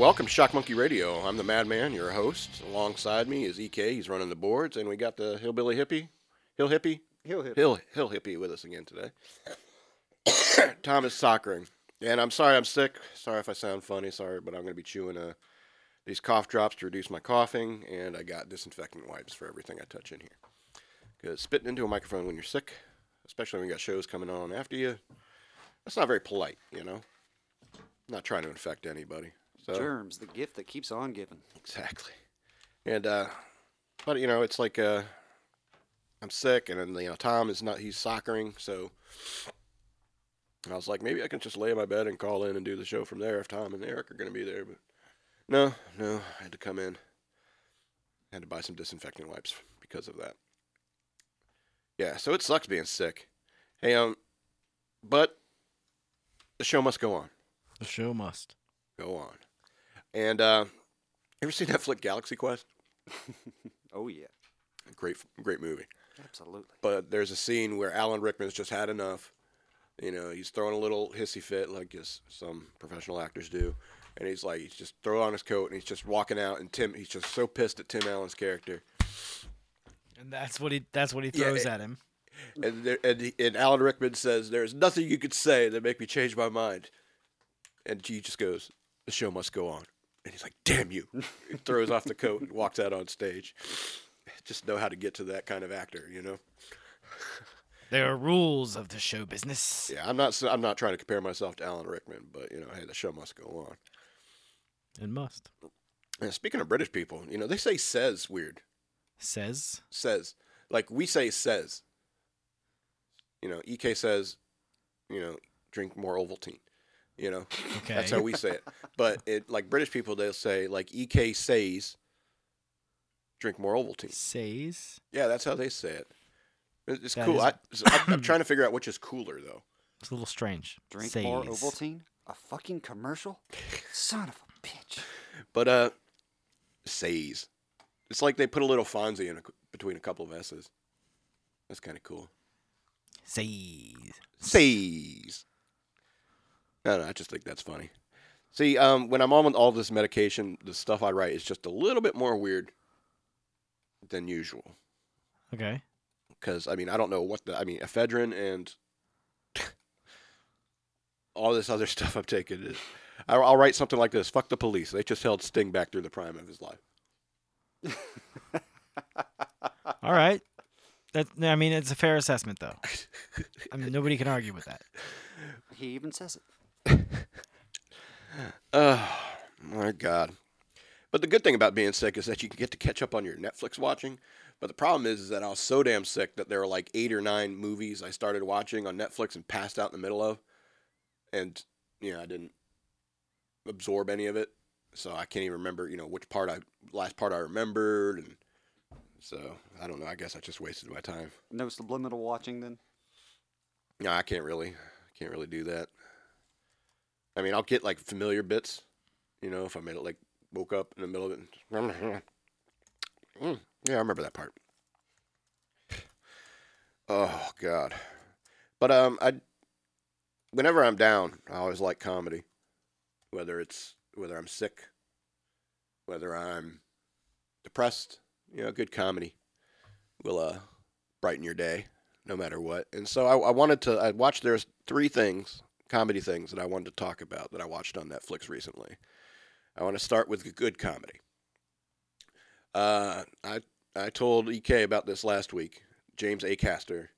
welcome to Shock Monkey Radio. I'm the Madman, your host. Alongside me is EK. He's running the boards, and we got the hillbilly hippie, hill hippie, He'll hit. hill hill hippie with us again today. Thomas Sockering, and I'm sorry I'm sick. Sorry if I sound funny. Sorry, but I'm going to be chewing uh, these cough drops to reduce my coughing, and I got disinfectant wipes for everything I touch in here. Because spitting into a microphone when you're sick, especially when you got shows coming on after you, that's not very polite, you know. not trying to infect anybody. So Germs, the gift that keeps on giving. Exactly. And uh but you know, it's like uh I'm sick and then you know Tom is not he's soccering, so I was like maybe I can just lay in my bed and call in and do the show from there if Tom and Eric are going to be there, but no, no, I had to come in. I had to buy some disinfectant wipes because of that. Yeah, so it sucks being sick. Hey, um but the show must go on. The show must. Go on. And uh ever seen Netflix Galaxy Quest? Oh yeah, Great, great movie. absolutely. But there's a scene where Alan Rickman's just had enough. You know, he's throwing a little hissy fit like as some professional actors do, and he's like, he's just throw on his coat and he's just walking out. And Tim, he's just so pissed at Tim Allen's character. And that's what he that's what he Yeah, throws at him. And, there, and, he- and Alan Rickman says, "There's nothing you could say that make me change my mind." And he just goes, "The show must go on." And he's like, "Damn you!" he throws off the coat and walks out on stage. Just know how to get to that kind of actor, you know. There are rules of the show business. Yeah, I'm not. I'm not trying to compare myself to Alan Rickman, but you know, hey, the show must go on. It must. And speaking of British people, you know, they say "says" weird. Says. Says like we say "says." You know, Ek says, you know, drink more Ovaltine. You know, Okay. that's how we say it. But it like British people, they'll say like Ek says, drink more Ovaltine. Says. Yeah, that's how they say it. It- It's That cool. is- I, I'm- I'm trying to figure out which is cooler though. It's a little strange. Drink Says. more Ovaltine. A fucking commercial. Son of a bitch. But uh, says. It's like they put a little Fonzie in a, between a couple of S's. That's kind of cool. Says. Says. I don't know. I just think that's funny. See, um, when I'm on with all this medication, the stuff I write is just a little bit more weird than usual. Okay. Because I mean, I don't know what the I mean, ephedrine and all this other stuff I'm taking is. I'll, I'll write something like this: "Fuck the police. They just held Sting back through the prime of his life." All right. That I mean, it's a fair assessment, though. I mean, nobody can argue with that. He even says it. Oh my god! But the good thing about being sick is that you can get to catch up on your Netflix watching. But the problem is, is that I was so damn sick that there were like eight or nine movies I started watching on Netflix and passed out in the middle of, and you know I didn't absorb any of it, so I can't even remember you know which part I last part I remembered, and so I don't know. I guess I just wasted my time. No subliminal watching then. No, I can't really, can't really do that. I mean, I'll get like familiar bits, you know, if I made it like woke up in the middle of it. Mm, yeah, I remember that part. Oh God, but um, I, whenever I'm down, I always like comedy, whether it's whether I'm sick, whether I'm depressed. You know, good comedy will uh brighten your day no matter what. And so I, I wanted to. I watched. There's three things, comedy things that I wanted to talk about that I watched on Netflix recently. I want to start with good comedy. Uh, I I told Ek about this last week. James Acaster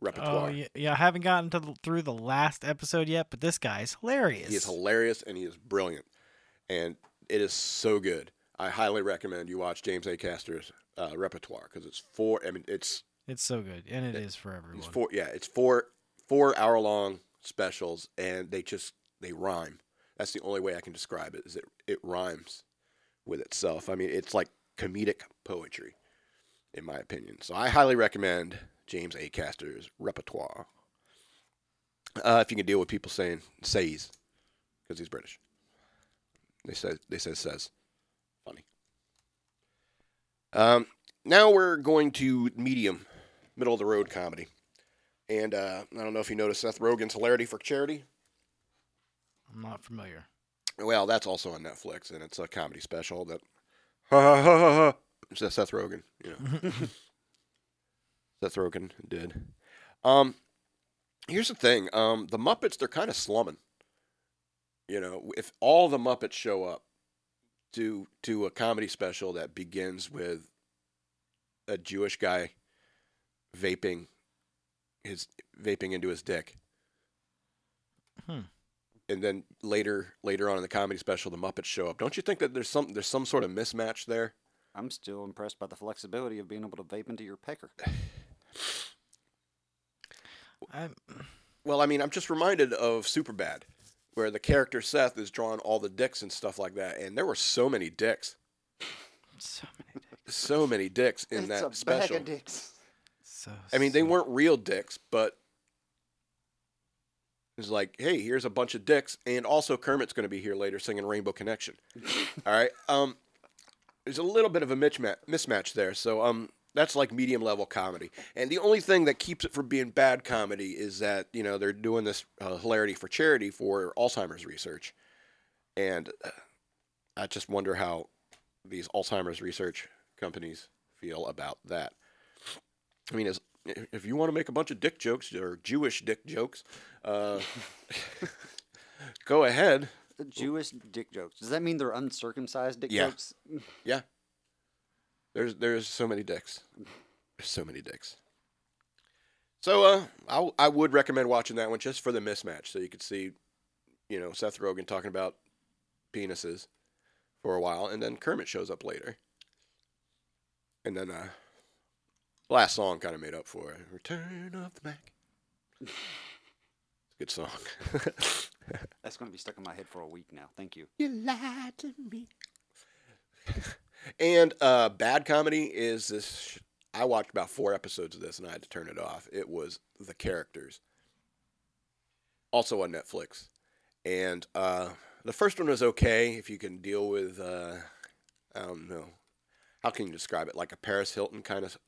repertoire. Oh yeah, yeah. I haven't gotten to the, through the last episode yet, but this guy's hilarious. He is hilarious and he is brilliant, and it is so good. I highly recommend you watch James Acaster's uh, repertoire because it's four. I mean, it's It's so good, and it is for everyone. It's four. Yeah, it's four four hour long specials, and they just they rhyme. That's the only way I can describe it. Is it it rhymes with itself. I mean, it's like comedic poetry, in my opinion. So I highly recommend James Acaster's repertoire. Uh, if you can deal with people saying says, because he's British. They say they say says, funny. Um, now we're going to medium, middle of the road comedy, and uh, I don't know if you noticed Seth Rogen's hilarity for charity. I'm not familiar. Well, that's also on Netflix, and it's a comedy special that ha ha ha ha. ha. Seth Rogen, you know. Seth Rogen did. Um, here's the thing. Um, the Muppets they're kind of slumming. You know, if all the Muppets show up to to a comedy special that begins with a Jewish guy vaping his vaping into his dick. Hmm. And then later later on in the comedy special the Muppets show up. Don't you think that there's some there's some sort of mismatch there? I'm still impressed by the flexibility of being able to vape into your pecker. I'm... Well, I mean, I'm just reminded of Superbad, where the character Seth is drawing all the dicks and stuff like that, and there were so many dicks, so many dicks. so many dicks in it's that a special. Bag of dicks. So. I mean, they weren't real dicks, but it's like, hey, here's a bunch of dicks, and also Kermit's going to be here later singing Rainbow Connection. All right, um, there's a little bit of a mismatch, mismatch there, so um, that's like medium level comedy, and the only thing that keeps it from being bad comedy is that you know they're doing this uh, hilarity for charity for Alzheimer's research, and uh, I just wonder how these Alzheimer's research companies feel about that. I mean, if you want to make a bunch of dick jokes or Jewish dick jokes, uh, go ahead. The Jewish dick jokes. Does that mean they're uncircumcised dick Yeah. jokes? Yeah. There's there's so many dicks. There's so many dicks. So uh, I I would recommend watching that one just for the mismatch, so you could see, you know, Seth Rogen talking about penises for a while, and then Kermit shows up later, and then uh, last song kind of made up for it. Return of the Mack. Good song. That's going to be stuck in my head for a week now. Thank you. You lied to me. and uh, bad comedy is this. sh- I watched about four episodes of this and I had to turn it off. It was The Characters, also on Netflix. And uh, the first one was okay if you can deal with, uh, I don't know, how can you describe it? Like a Paris Hilton kind of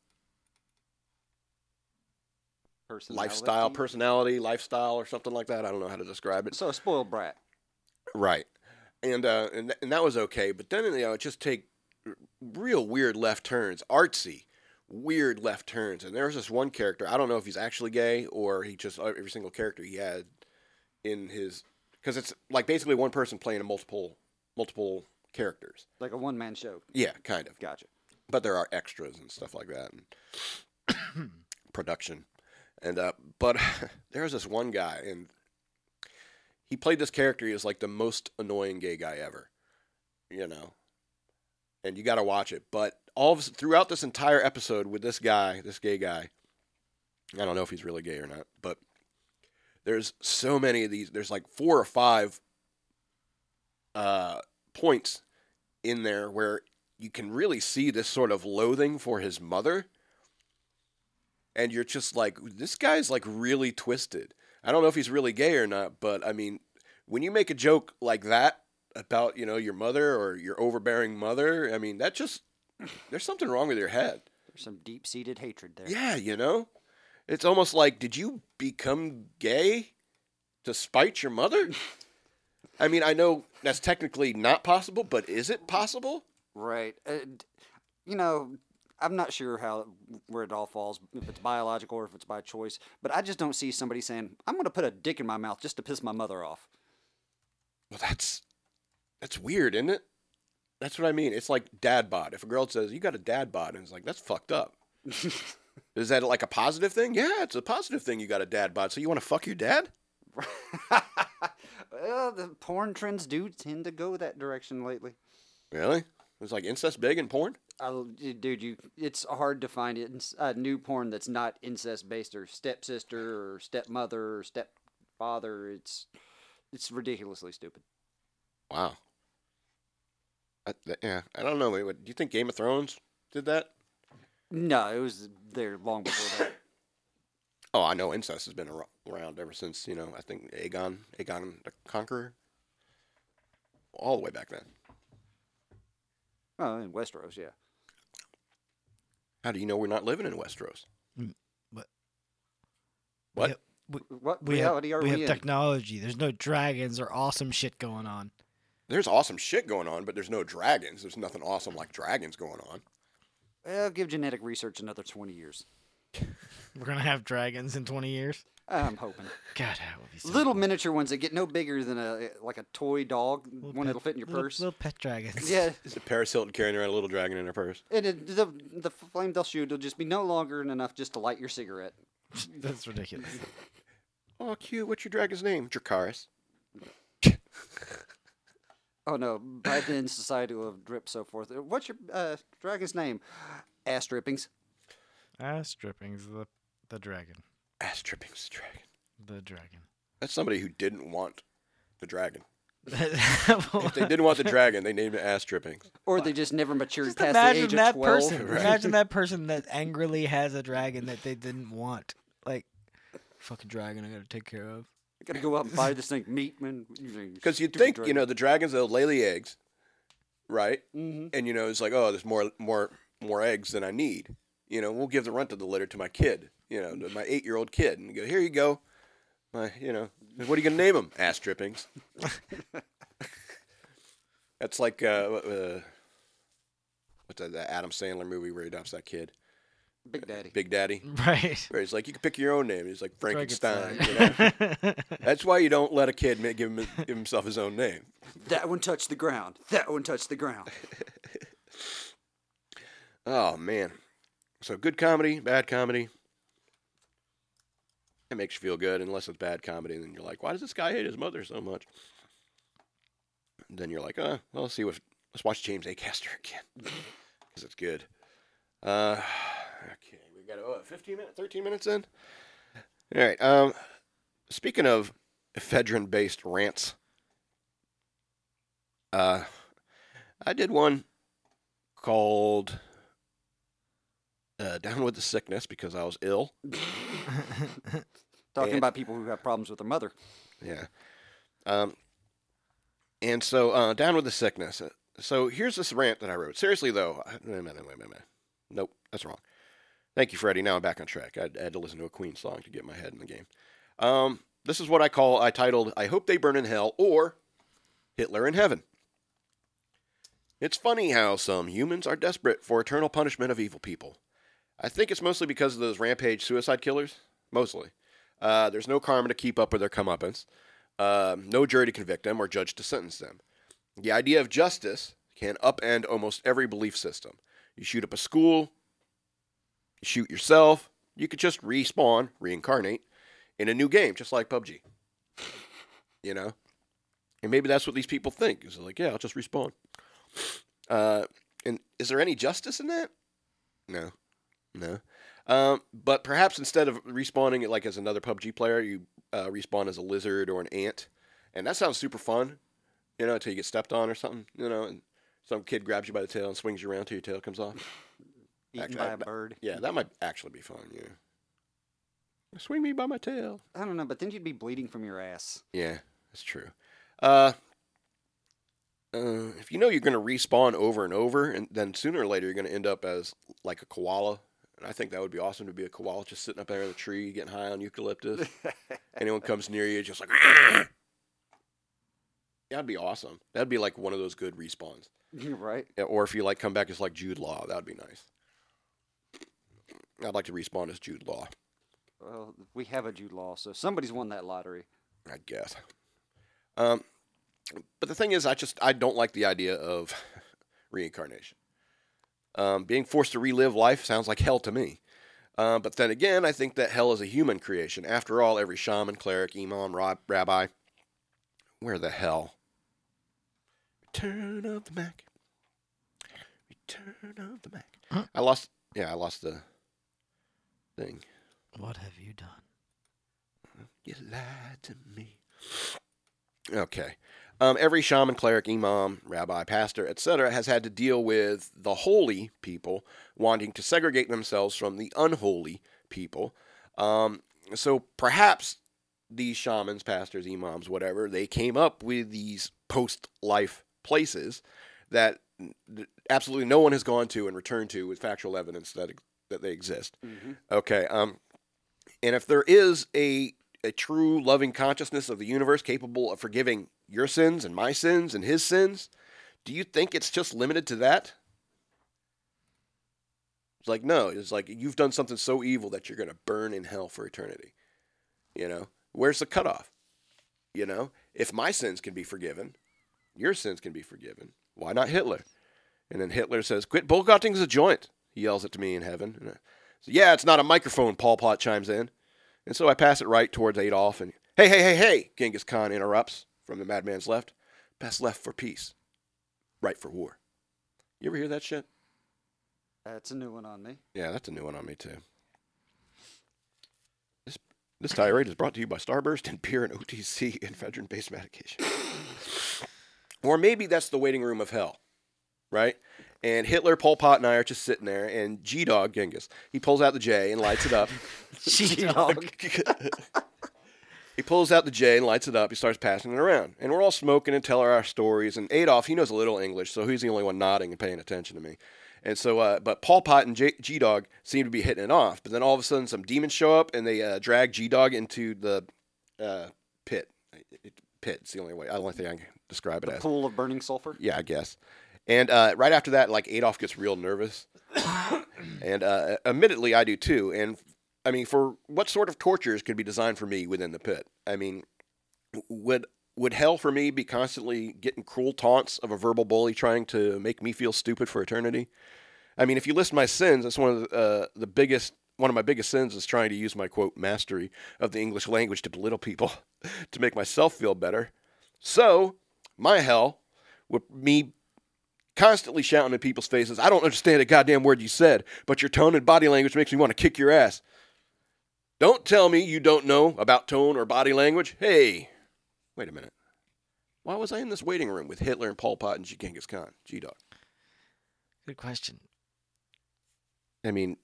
lifestyle, Personality? personality, lifestyle, or something like that. I don't know how to describe it. So a spoiled brat. Right. And uh, and th- and that was okay, but then you know it just take real weird left turns, artsy, weird left turns. And there was this one character. I don't know if he's actually gay or he just uh, every single character he had in his because it's like basically one person playing a multiple multiple characters. Like a one man show. Yeah, kind of. Gotcha. But there are extras and stuff like that and production. And uh, but there was this one guy and he played this character. He was like the most annoying gay guy ever, you know. And you got to watch it. But all of throughout this entire episode with this guy, this gay guy, I don't know if he's really gay or not, but there's so many of these. There's like four or five uh, points in there where you can really see this sort of loathing for his mother. And you're just like, this guy's like really twisted. I don't know if he's really gay or not, but I mean, when you make a joke like that about, you know, your mother or your overbearing mother, I mean, that just, there's something wrong with your head. There's some deep seated hatred there. Yeah, you know? It's almost like, did you become gay to spite your mother? I mean, I know that's technically not possible, but is it possible? Right. Uh, you know, I'm not sure how where it all falls, if it's biological or if it's by choice, but I just don't see somebody saying, "I'm going to put a dick in my mouth just to piss my mother off." Well, that's that's weird, isn't it? That's what I mean. It's like dad bod. If a girl says you got a dad bod, and it's like that's fucked up. Is that like a positive thing? Yeah, it's a positive thing. You got a dad bod, so you want to fuck your dad? well, the porn trends do tend to go that direction lately. Really? It's like incest big in porn. I'll, dude, you it's hard to find it uh, new porn that's not incest based or stepsister or stepmother or stepfather. It's it's ridiculously stupid. Wow. I, yeah, I don't know. Wait, what, do you think Game of Thrones did that? No, it was there long before that. Oh, I know incest has been around ever since you know. I think Aegon, Aegon the Conqueror, all the way back then. Oh, in Westeros, yeah. How do you know we're not living in Westeros? Mm, what? What? Yep. What We have, reality are we we, have in? technology. There's no dragons or awesome shit going on. There's awesome shit going on, but there's no dragons. There's nothing awesome like dragons going on. well, give genetic research another 20 years. We're gonna have dragons in 20 years. I'm hoping. God, that would be so Little miniature ones that get no bigger than a like a toy dog, Little one pet- that'll fit in your little, purse. Little pet dragons. Yeah, Is it Paris Hilton carrying around a little dragon in her purse? and it, the the flame they'll shoot will just be no longer than enough just to light your cigarette. That's ridiculous. Oh, cute. What's your dragon's name? Dracarys. Oh no! By then, society will have dripped so forth. What's your uh, dragon's name? Ass drippings. Ass drippings, the the dragon, Ass tripping's the dragon. the dragon. That's somebody who didn't want the dragon. if If they didn't want the dragon, they named it ass trippings. Or they just never matured Just past the age that of 12. person. Right. Imagine that person that angrily has a dragon that they didn't want. Like, fucking dragon, I gotta take care of. I gotta go out and buy this thing meat, man. Because you'd think, you know, the dragons they'll lay the eggs, right? hmm And you know, it's like, oh, there's more, more, more eggs than I need. You know, we'll give the runt of the litter to my kid. You know, to my eight-year-old kid, and go, here you go. My, you know, what are you gonna name him? Ass trippings. That's like, uh, uh, what's that, that Adam Sandler movie where he adopts that kid, Big Daddy. Big Daddy. Right. Where he's like, you can pick your own name. He's like Frankenstein. You know? That's why you don't let a kid ma- give, him, give himself his own name. That one touched the ground. That one touched the ground. Oh man. So good comedy, bad comedy. It makes you feel good unless it's bad comedy, and then you're like, why does this guy hate his mother so much? And then you're like, uh, well, let's see what. Let's watch James Acaster again because it's good. Uh, okay, we got oh, 15 minutes, 13 minutes in. All right. Um, speaking of ephedrine-based rants, uh, I did one called uh, Down with the Sickness because I was ill. Talking And- about people who have problems with their mother. Yeah. Um, and so uh, Down with the Sickness. Uh, So here's this rant that I wrote. Seriously, though. Wait a minute, wait a minute. Nope, that's wrong. Thank you, Freddie. Now I'm back on track. I, I had to listen to a Queen song to get my head in the game. Um, this is what I call, I titled, I Hope They Burn in Hell or Hitler in Heaven. It's funny how some humans are desperate for eternal punishment of evil people. I think it's mostly because of those rampage suicide killers. Mostly. Uh, there's no karma to keep up with their comeuppance, um, no jury to convict them or judge to sentence them. The idea of justice can upend almost every belief system. You shoot up a school, you shoot yourself, you could just respawn, reincarnate in a new game, just like PUBG. You know? And maybe that's what these people think. Is like, yeah, I'll just respawn. Uh, and is there any justice in that? No. No. Um, but perhaps instead of respawning it like as another PUBG player, you uh, respawn as a lizard or an ant, and that sounds super fun. You know, until you get stepped on or something. You know, and some kid grabs you by the tail and swings you around till your tail comes off. Eaten Actually, by a bird. Yeah, that might actually be fun. Yeah. Swing me by my tail. I don't know, but then you'd be bleeding from your ass. Yeah, that's true. Uh, uh, if you know you're going to respawn over and over, and then sooner or later you're going to end up as like a koala, and I think that would be awesome to be a koala just sitting up there in the tree getting high on eucalyptus. Anyone comes near you, just like, that'd be awesome. That'd be like one of those good respawns. Right. Yeah, or if you like come back as like Jude Law, that'd be nice. I'd like to respawn as Jude Law, Well, we have a Jude Law, so somebody's won that lottery. I guess. Um, but the thing is, I just I don't like the idea of reincarnation. Um, being forced to relive life sounds like hell to me. Uh, but then again, I think that hell is a human creation. After all, every shaman, cleric, imam, rab- rabbi, where the hell? Return of the Mack. Return of the Mack. Huh? I lost. Yeah, I lost the thing. what have you done? You lied to me. Okay. Um, every shaman, cleric, imam, rabbi, pastor, etc., has had to deal with the holy people wanting to segregate themselves from the unholy people. Um, so perhaps these shamans, pastors, imams, whatever, they came up with these post life places that absolutely no one has gone to and returned to with factual evidence that, that they exist. Mm-hmm. Okay. Um, and if there is a a true loving consciousness of the universe capable of forgiving your sins and my sins and his sins, do you think it's just limited to that? It's like, no, it's like you've done something so evil that you're going to burn in hell for eternity. You know, where's the cutoff? You know, if my sins can be forgiven, your sins can be forgiven. Why not Hitler? And then Hitler says, Quit boycotting the joint. He yells it to me in heaven. And I say, yeah, it's not a microphone, Pol Pot chimes in. And so I pass it right towards Adolf. And hey, hey, hey, hey, Genghis Khan interrupts from the madman's left. best left for peace, right for war. You ever hear that shit? That's a new one on me. Yeah, that's a new one on me, too. This, this tirade is brought to you by Starburst and Pure and OTC ephedrine based medication. or maybe that's the waiting room of hell, right? And Hitler, Pol Pot, and I are just sitting there, and G Dog, Genghis, he pulls out the J and lights it up. G-Dog. he pulls out the J and lights it up. He starts passing it around. And we're all smoking and telling our stories. And Adolf, he knows a little English, so he's the only one nodding and paying attention to me. And so, uh, but Pol Pot and G Dog seem to be hitting it off. But then all of a sudden, some demons show up and they uh, drag G Dog into the uh, pit. It, pit. It's the only way. I only thing I can describe it The as. pool of burning sulfur. Yeah, I guess. And uh, right after that, like Adolf gets real nervous, and uh, admittedly, I do too. And I mean, for what sort of tortures could be designed for me within the pit? I mean, would would hell for me be constantly getting cruel taunts of a verbal bully trying to make me feel stupid for eternity? I mean, if you list my sins, that's one of the, uh, the biggest. One of my biggest sins is trying to use my quote mastery of the English language to belittle people to make myself feel better. So, my hell would me constantly shouting in people's faces, I don't understand a goddamn word you said, but your tone and body language makes me want to kick your ass. Don't tell me you don't know about tone or body language. Hey, wait a minute. Why was I in this waiting room with Hitler and Pol Pot and Genghis Khan? G Dog. Good question. I mean,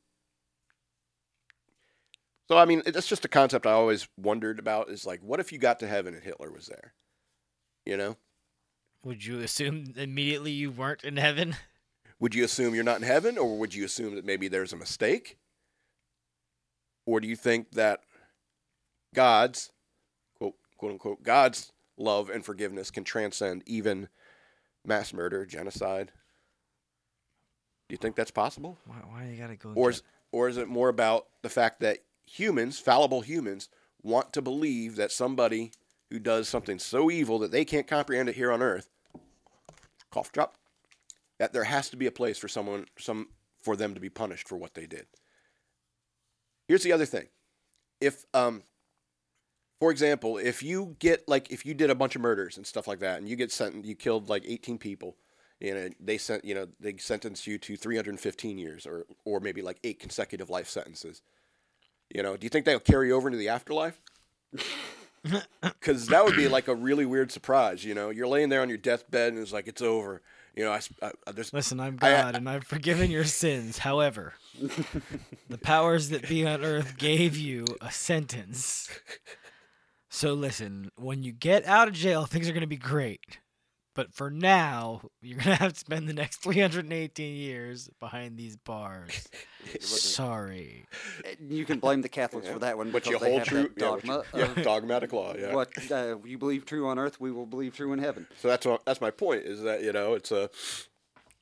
so I mean, that's just a concept I always wondered about. Is like, what if you got to heaven and Hitler was there? You know, Would you assume immediately you weren't in heaven? would you assume you're not in heaven, or would you assume that maybe there's a mistake? Or do you think that God's quote quote unquote God's love and forgiveness can transcend even mass murder, genocide? Do you think that's possible? Why, why you gotta go? Or is, or is it more about the fact that humans, fallible humans, want to believe that somebody who does something so evil that they can't comprehend it here on earth, cough drop, that there has to be a place for someone, some for them to be punished for what they did. Here's the other thing. If um for example, if you get like if you did a bunch of murders and stuff like that and you get sentenced you killed like 18 people you know they sent you know they sentence you to 315 years or or maybe like eight consecutive life sentences you know do you think that'll carry over into the afterlife because that would be like a really weird surprise you know you're laying there on your deathbed and it's like it's over you know I there's Listen, I'm I- God, and I've forgiven your sins. However, the powers that be on earth gave you a sentence. So listen, when you get out of jail, things are gonna be great. But for now, you're gonna have to spend the next 318 years behind these bars. Sorry. You can blame the Catholics for that one but you they hold true that yeah, dogma you- yeah, dogmatic law yeah what uh, you believe true on earth, we will believe true in heaven. So that's what, that's my point is that you know it's a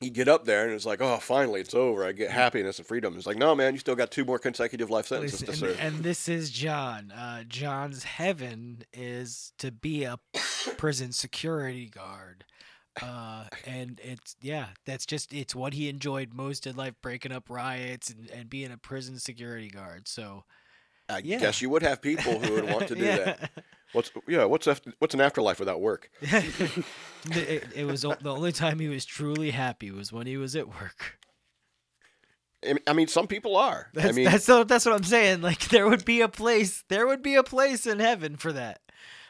you get up there and it's like oh finally it's over I get happiness and freedom. It's like no man you still got two more consecutive life sentences Listen, to and, serve. and this is John. Uh, John's heaven is to be a prison security guard. Uh, and it's yeah, that's just it's what he enjoyed most in life, breaking up riots and, and being a prison security guard. So I yeah. guess you would have people who would want to do yeah. that. What's yeah what's after, what's an afterlife without work? it, it was the only time he was truly happy was when he was at work. I mean, some people are. That's I mean that's that's what I'm saying. Like there would be a place, there would be a place in heaven for that.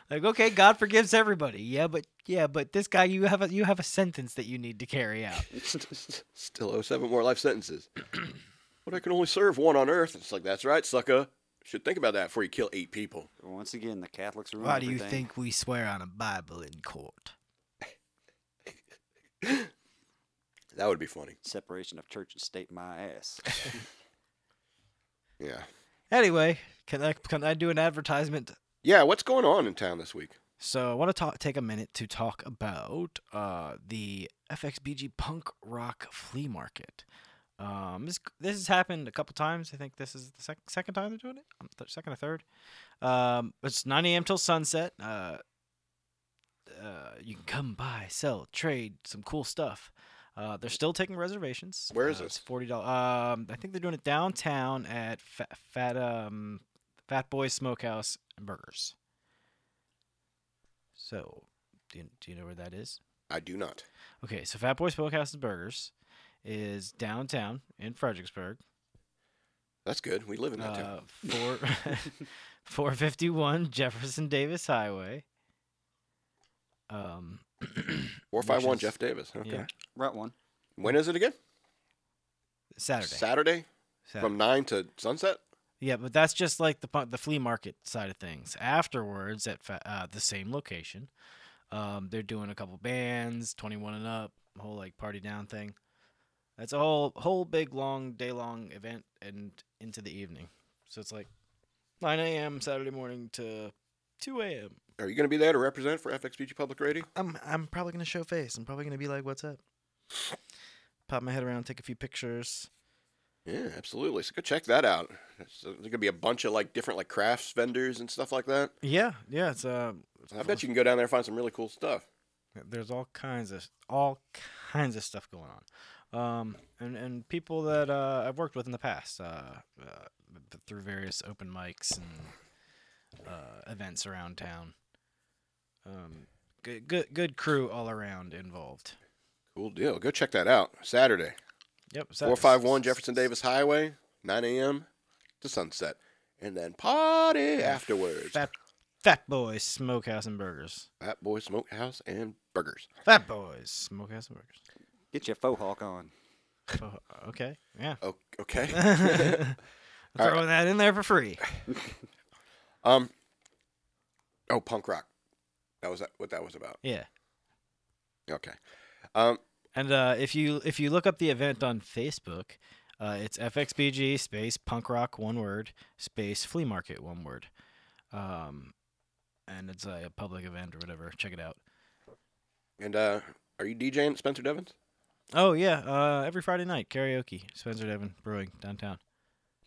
Like okay, God forgives everybody. Yeah, but yeah, but this guy, you have a you have a sentence that you need to carry out. still owe seven more life sentences. but I can only serve one on earth. It's like that's right, sucker. Should think about that before you kill eight people. Once again, the Catholics ruin Why do you everything. think we swear on a Bible in court? That would be funny. separation of church and state? My ass. Yeah. Anyway, can I can I do an advertisement? Yeah, what's going on in town this week? So I want to talk, take a minute to talk about uh, the FXBG Punk Rock Flea Market. Um, this this has happened a couple times. I think this is the sec- second time they're doing it. Um, th- second or third. Um, it's 9 a.m. till sunset. Uh, uh, you can come by, sell, trade some cool stuff. Uh, they're still taking reservations. Where is uh, It's this? forty dollars. Um, I think they're doing it downtown at Fat, Fat um Fat Boy Smokehouse and Burgers. So, do you, do you know where that is? I do not. Okay, so Fat Boy Smokehouse and Burgers is downtown in Fredericksburg. That's good. We live in that town. Uh, four, 451 Jefferson Davis Highway. Um, Four five one is- Jeff Davis. Okay. yeah. Right one. When is it again? Saturday. Saturday Saturday. from nine to sunset. Yeah, but that's just like the the flea market side of things. Afterwards, at fa- uh, the same location, um, they're doing a couple bands, twenty one and up, whole like party down thing. That's a whole whole big long day long event and into the evening. So it's like nine a.m. Saturday morning to two a.m. Are you going to be there to represent for FXBG Public Radio? I'm I'm probably gonna show face. I'm probably gonna be like, "What's up?" Pop my head around, take a few pictures. Yeah, absolutely. So go check that out. So there's going to be a bunch of like different like crafts vendors and stuff like that. Yeah, yeah. It's uh, I bet you can go down there and find some really cool stuff. There's all kinds of all kinds of stuff going on, um, and and people that uh, I've worked with in the past uh, uh, through various open mics and uh, events around town. Um, good good good crew all around involved. Cool deal. Go check that out. Saturday, Yep. four five one Jefferson Davis Highway, nine a.m. to sunset, and then party afterwards. Fat Fat Boys Smokehouse and Burgers. Fat Boy Smokehouse and Burgers. Fat Boys Smokehouse and Burgers. Get your faux hawk on. Oh, okay. Yeah. Oh, okay. Throwing that in there for free. um. Oh, punk rock. That was what that was about. Yeah. Okay. Um. And uh, if you if you look up the event on Facebook, uh, it's FXBG space punk rock one word space flea market one word, um, and it's a public event or whatever. Check it out. And uh, are you DJing Spencer Devon's? Oh yeah, uh, every Friday night karaoke. Spencer Devon Brewing downtown.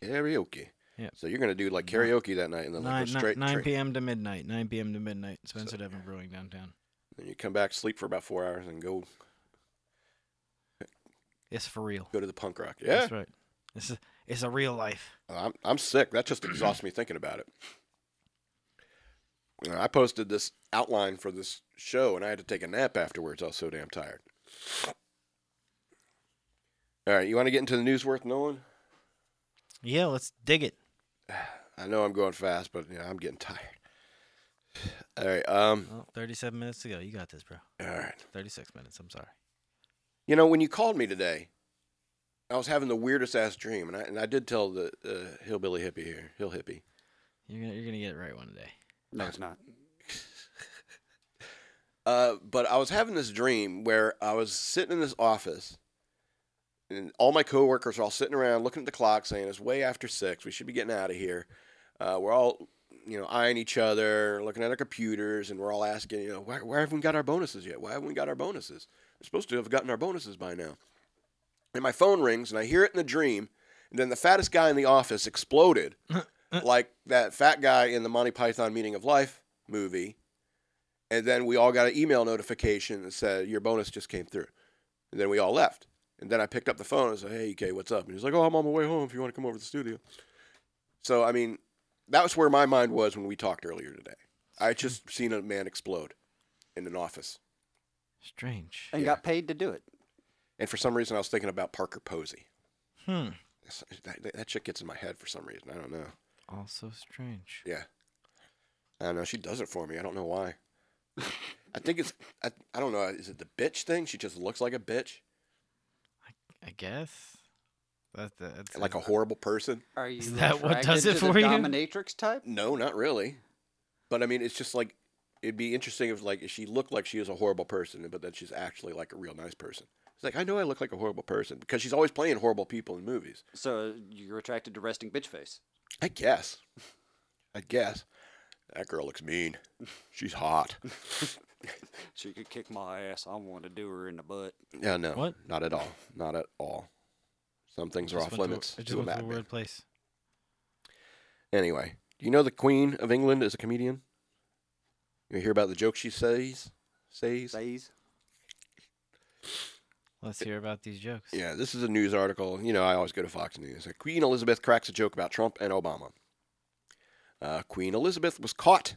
Karaoke. Yeah. So you're gonna do like karaoke that night, and then like Nine, go straight. 9 straight- p.m. to midnight. 9 p.m. to midnight. Spencer Devon Brewing downtown. Then you come back, sleep for about four hours, and go It's for real. go to the punk rock. Yeah. That's right. It's a, it's a real life. I'm I'm sick. That just exhausts me thinking about it. I posted this outline for this show, and I had to take a nap afterwards. I was so damn tired. All right, you want to get into the news worth knowing? Yeah, let's dig it. I know I'm going fast, but yeah, I'm getting tired. All right. Um. Well, 37 minutes to go. You got this, bro. All right. 36 minutes. I'm sorry. You know, when you called me today, I was having the weirdest ass dream, and I and I did tell the uh, hillbilly hippie here, hill hippie. You're gonna you're gonna get it right one day. No, it's not. Uh, but I was having this dream where I was sitting in this office, and all my coworkers are all sitting around looking at the clock, saying it's way after six. We should be getting out of here. Uh, we're all, you know, eyeing each other, looking at our computers, and we're all asking, you know, why, haven't we got our bonuses yet? Why haven't we got our bonuses? We're supposed to have gotten our bonuses by now. And my phone rings, and I hear it in the dream, and then the fattest guy in the office exploded, like that fat guy in the Monty Python Meaning of Life movie and then we all got an email notification that said your bonus just came through. And then we all left. And then I picked up the phone and said, "Hey, EK, what's up?" And he's like, "Oh, I'm on my way home. If you want to come over to the studio." So I mean, that was where my mind was when we talked earlier today. I had just seen a man explode in an office, Strange. And Yeah. got paid to do it. and for some reason, I was thinking about Parker Posey. Hmm. That's- That, that shit gets in my head for some reason. I don't know. Also strange. Yeah, I don't know. She does it for me. I don't know why. I think it's I, I don't know. Is it the bitch thing? She just looks like a bitch, I guess. That, that's like a horrible person. Are you Is that what does it to the for you? Dominatrix type? No, not really. But I mean, it's just like it'd be interesting if like if she looked like she was a horrible person, but then she's actually like a real nice person. It's like I know I look like a horrible person because she's always playing horrible people in movies. So you're attracted to resting bitch face. I guess. I guess. That girl looks mean. She's hot. She could kick my ass. I want to do her in the butt. Yeah, no. What? Not at all. Not at all. Some things are Just off went to a- limits I just to a went to a madman. weird place. Anyway, do you know the Queen of England is a comedian? You hear about the jokes she says? Says? Says. Let's hear about these jokes. Yeah, this is a news article. You know, I always go to Fox News. Queen Elizabeth cracks a joke about Trump and Obama. Uh, Queen Elizabeth was caught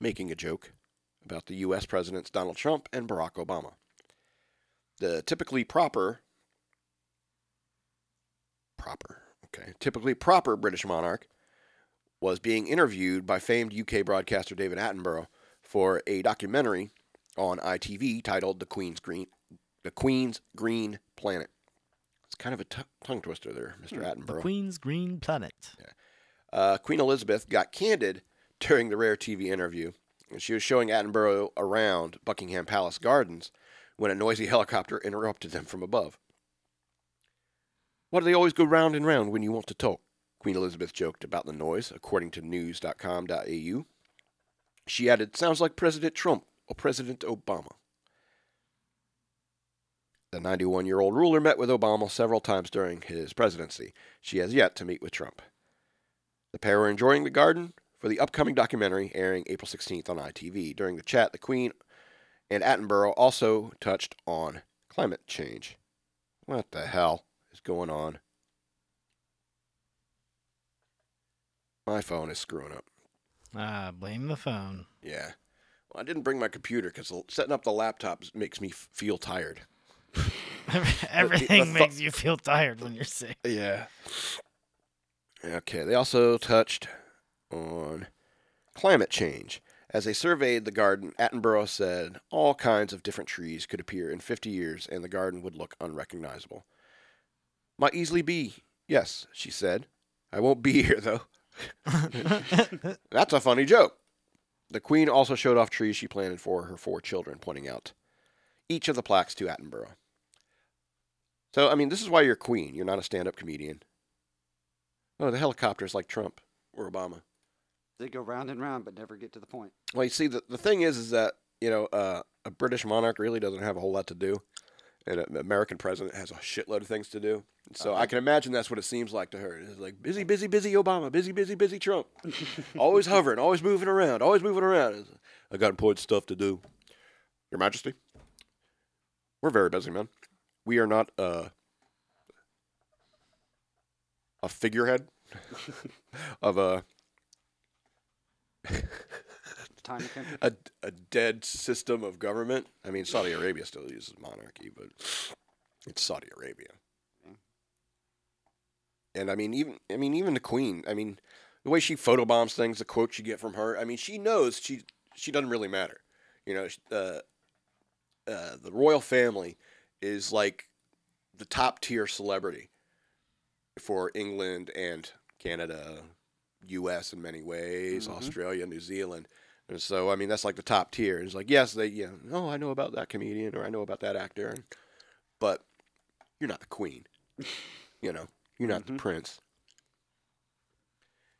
making a joke about the U.S. presidents Donald Trump and Barack Obama. The typically proper, proper, okay, typically proper British monarch was being interviewed by famed UK broadcaster David Attenborough for a documentary on ITV titled "The Queen's Green the Queen's Green Planet. It's kind of a t- tongue twister there, Mr. Attenborough. The. Queen's Green Planet. Uh, Queen Elizabeth got candid during the rare TV interview. And she was showing Attenborough around Buckingham Palace Gardens when a noisy helicopter interrupted them from above. Why do they always go round and round when you want to talk? Queen Elizabeth joked about the noise, according to news.com.au. She added, Sounds like President Trump or President Obama. The 91 year old ruler met with Obama several times during his presidency. She has yet to meet with Trump. The pair were enjoying the garden for the upcoming documentary airing April 16th on ITV. During the chat, the Queen and Attenborough also touched on climate change. What the hell is going on? My phone is screwing up. Ah, blame the phone. Yeah. Well, I didn't bring my computer because setting up the laptop makes me f- feel tired. Everything the makes you feel tired when you're sick. Yeah. Okay. They also touched on climate change. As they surveyed the garden, Attenborough said all kinds of different trees could appear in 50 years and the garden would look unrecognizable. Might easily be, yes, she said. I won't be here, though. That's a funny joke. The Queen also showed off trees she planted for her four children, pointing out each of the plaques to Attenborough. So, I mean, this is why you're Queen. You're not a stand up comedian. Oh, the helicopter's like Trump or Obama. They go round and round, but never get to the point. Well, you see, the, the thing is, is that, you know, uh, a British monarch really doesn't have a whole lot to do. And an American president has a shitload of things to do. So I can imagine that's what it seems like to her. It's like busy, busy, busy Obama, busy, busy, busy Trump. always hovering, always moving around, always moving around. It's, I got important stuff to do. Your Majesty, we're very busy, man. We are not uh, a figurehead of a country. a, a dead system of government. I mean, Saudi Arabia still uses monarchy, but it's Saudi Arabia. And I mean, even I mean, even the Queen. I mean, the way she photobombs things, the quotes you get from her. I mean, she knows she she doesn't really matter. You know, uh, uh, the royal family is like the top tier celebrity for England and Canada, U.S. in many ways, Mhm. Australia, New Zealand. And so, I mean, that's like the top tier. It's like, yes, they, you know, oh, I know about that comedian or I know about that actor, and, but you're not the queen. you know, you're not the Mhm. prince.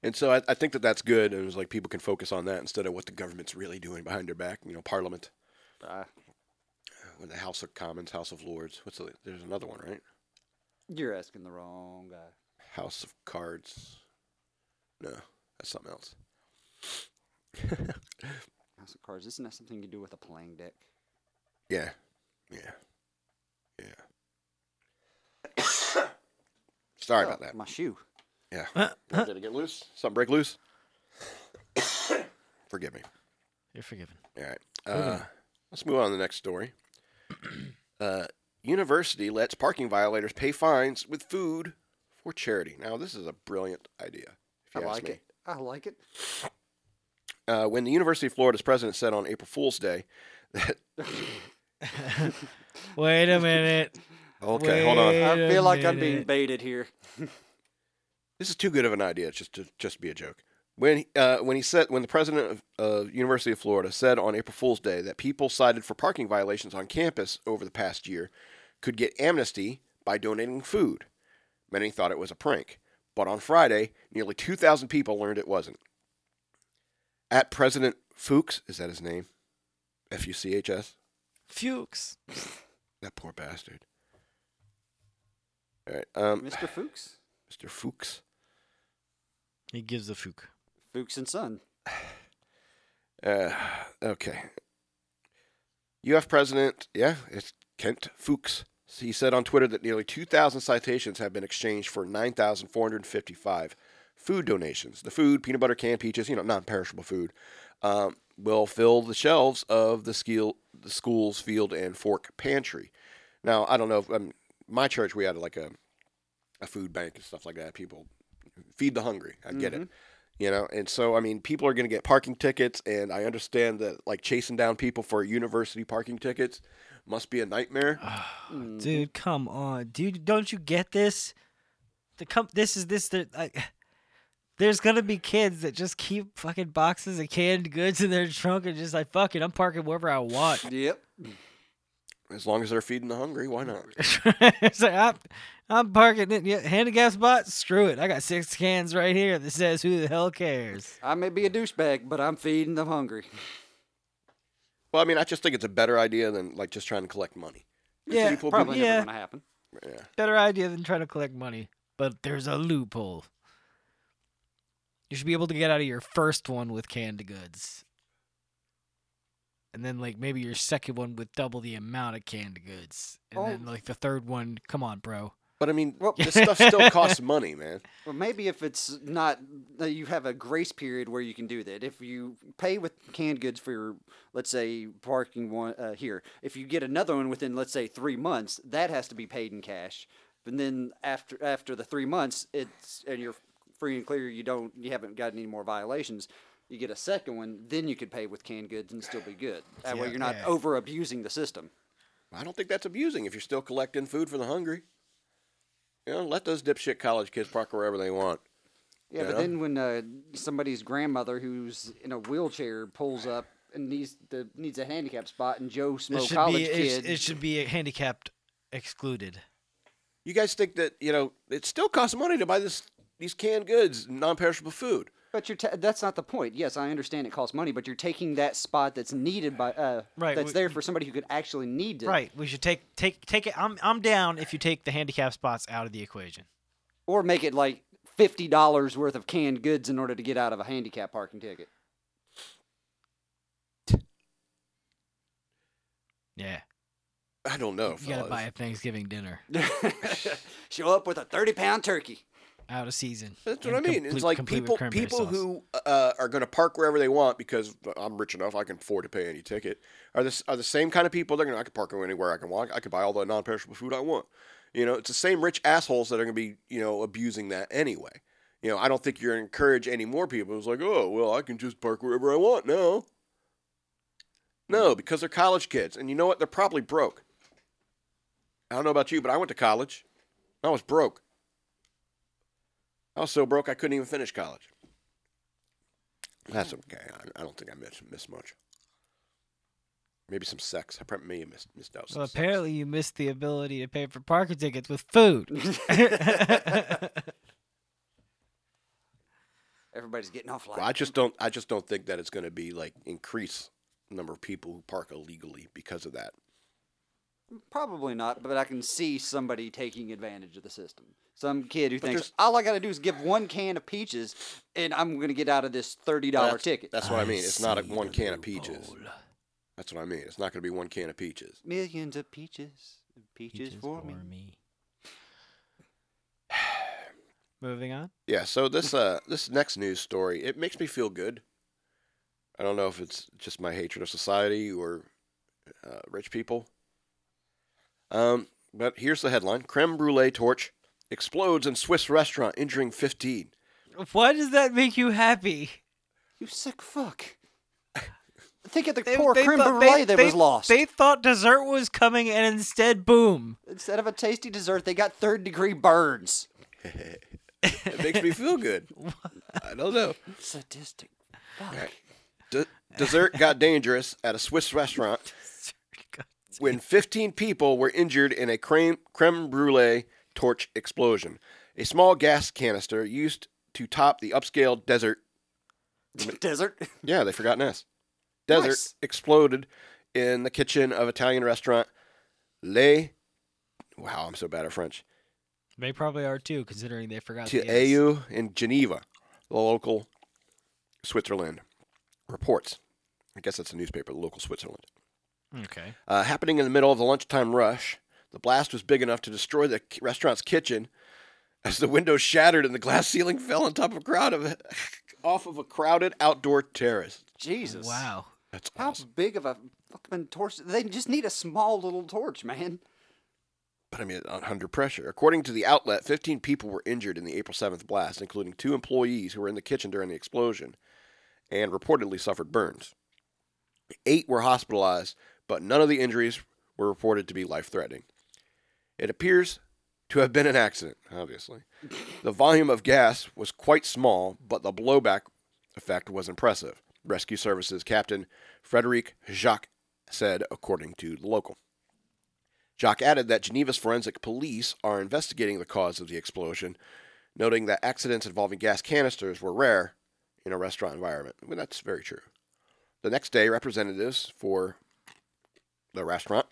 And so I, I think that that's good. And it was like people can focus on that instead of what the government's really doing behind their back. You know, Parliament, Uh, with the House of Commons, House of Lords. What's the? There's another one, right? You're asking the wrong guy. House of Cards. No, that's something else. House of Cards. Isn't that something you do with a playing deck? Yeah, yeah, yeah. Sorry about Oh, that. My shoe. Yeah. Did it get loose? Something break loose? Forgive me. You're forgiven. All right. Uh, let's move on to the next story. uh, university lets parking violators pay fines with food for charity. Now, this is a brilliant idea. If I ask like me. it. I like it. Uh, when the University of Florida's president said on April Fool's Day that. Wait a minute. Okay, hold on. I feel like I'm being baited here. This is too good of an idea just to just be a joke. When uh, when he said when the president of uh, University of Florida said on April Fool's Day that people cited for parking violations on campus over the past year could get amnesty by donating food, many thought it was a prank. But on Friday, nearly 2,000 people learned it wasn't. At President Fuchs, is that his name? F U C H S. Fuchs. That poor bastard. All right, um, Mr. Fuchs, Mr. Fuchs. He gives a Fuchs. Fuchs and Son. Uh, okay. UF president, yeah, it's Kent Fuchs. He said on Twitter that nearly 2,000 citations have been exchanged for 9,455 food donations. The food, peanut butter, canned peaches, you know, non-perishable food, um, will fill the shelves of the, skill, the school's field and fork pantry. Now, I don't know if um, my church we had like a a food bank and stuff like that. People feed the hungry. I get it. You know, and so I mean, people are going to get parking tickets, and I understand that like chasing down people for university parking tickets must be a nightmare. Mm-hmm. Dude, come on, dude! Don't you get this? The com- this is this. The, like, there's gonna be kids that just keep fucking boxes of canned goods in their trunk and just like fuck it, I'm parking wherever I want. Yep. As long as they're feeding the hungry, why not? it's like I'm, I'm parking it. Yeah, handicap spot. Screw it. I got six cans right here that says "Who the hell cares." I may be a douchebag, but I'm feeding the hungry. Well, I mean, I just think it's a better idea than like just trying to collect money. Yeah, people be- Probably yeah. never gonna happen. Yeah. better idea than trying to collect money. But there's a loophole. You should be able to get out of your first one with canned goods. And then like maybe your second one with double the amount of canned goods. And Oh. then like the third one, come on, bro. But I mean, Well- this stuff still costs money, man. Well, maybe if it's not, uh, you have a grace period where you can do that. If you pay with canned goods for, your, let's say, parking one uh, here, if you get another one within, let's say, three months, that has to be paid in cash. And then after after the three months, it's and you're free and clear. You don't, you haven't got any more violations. You get a second one, then you could pay with canned goods and still be good. That way, you're not yeah. over abusing the system. I don't think that's abusing if you're still collecting food for the hungry. You know, let those dipshit college kids park wherever they want. Yeah, but Yeah. then when uh, somebody's grandmother who's in a wheelchair pulls up and needs the needs a handicap spot, and Joe It Smo should college be it, kid, it should be handicapped excluded. You guys think that you know it still costs money to buy this these canned goods, non-perishable food. But you're ta- that's not the point. Yes, I understand it costs money, but you're taking that spot that's needed by uh, Right, that's we- there for somebody who could actually need it, Right. We should take take take it. I'm I'm down if you take the handicap spots out of the equation. Or make it like fifty dollars worth of canned goods in order to get out of a handicap parking ticket. Yeah. I don't know. You gotta buy a Thanksgiving dinner Show up with a thirty pound turkey. Out of season. That's what I mean. complete- it's like people people who uh, are going to park wherever they want because I'm rich enough I can afford to pay any ticket. Are this are the same kind of people? They're going to I can park anywhere I can walk. I can buy all the non-perishable food I want. You know, it's the same rich assholes that are going to be you know abusing that anyway. You know, I don't think you're going to encourage any more people. It's like, oh well, I can just park wherever I want now. No, because they're college kids, and you know what? They're probably broke. I don't know about you, but I went to college. I was broke. I was so broke I couldn't even finish college. That's okay. I, I don't think I missed, missed much. Maybe some sex. I probably may have missed, missed out some Well, sex. apparently you missed the ability to pay for parking tickets with food. Everybody's getting off like Well, I just don't. I just don't think that it's going to be like increase number of people who park illegally because of that. Probably not, but I can see somebody taking advantage of the system. Some kid who thinks all I got to do is give one can of peaches, and I'm going to get out of this thirty dollar ticket. That's what I mean. It's not a one can of peaches. loophole. That's what I mean. It's not going to be one can of peaches. Millions of peaches, peaches, Peaches for, me. Moving on. Yeah. So this uh this next news story it makes me feel good. I don't know if it's just my hatred of society or uh, rich people. Um, but here's the headline: Creme brulee torch explodes in Swiss restaurant, injuring 15. Why does that make you happy? You sick fuck. Think of the They- poor they creme thought- brulee they- that they- was lost. They thought dessert was coming, and instead, boom. Instead of a tasty dessert, they got third degree burns. It makes me feel good. I don't know. Sadistic. Fuck. D- dessert got dangerous at a Swiss restaurant when 15 people were injured in a creme, creme brulee torch explosion. A small gas canister used to top the upscale desert Desert. Yeah, they forgot an S. Desert Nice. exploded in the kitchen of Italian restaurant Le. Wow, I'm so bad at French. They probably are too, considering they forgot the S. Thieu in Geneva, the local Switzerland reports. I guess that's a newspaper, the local Switzerland. Okay. Uh, happening in the middle of the lunchtime rush, the blast was big enough to destroy the restaurant's kitchen as the windows shattered and the glass ceiling fell on top of a crowd of off of a crowded outdoor terrace. Jesus. Wow. That's How awesome. big of a fucking torch? They just need a small little torch, man. But I mean, under pressure. According to the outlet, 15 people were injured in the April 7th blast, including two employees who were in the kitchen during the explosion and reportedly suffered burns. Eight were hospitalized, but none of the injuries were reported to be life threatening. It appears to have been an accident, obviously. The volume of gas was quite small, but the blowback effect was impressive. Rescue Services Captain Frederic Jacques said, according to the local. Jacques added that Geneva's forensic police are investigating the cause of the explosion, noting that accidents involving gas canisters were rare in a restaurant environment. Well, that's very true. The next day, representatives for the restaurant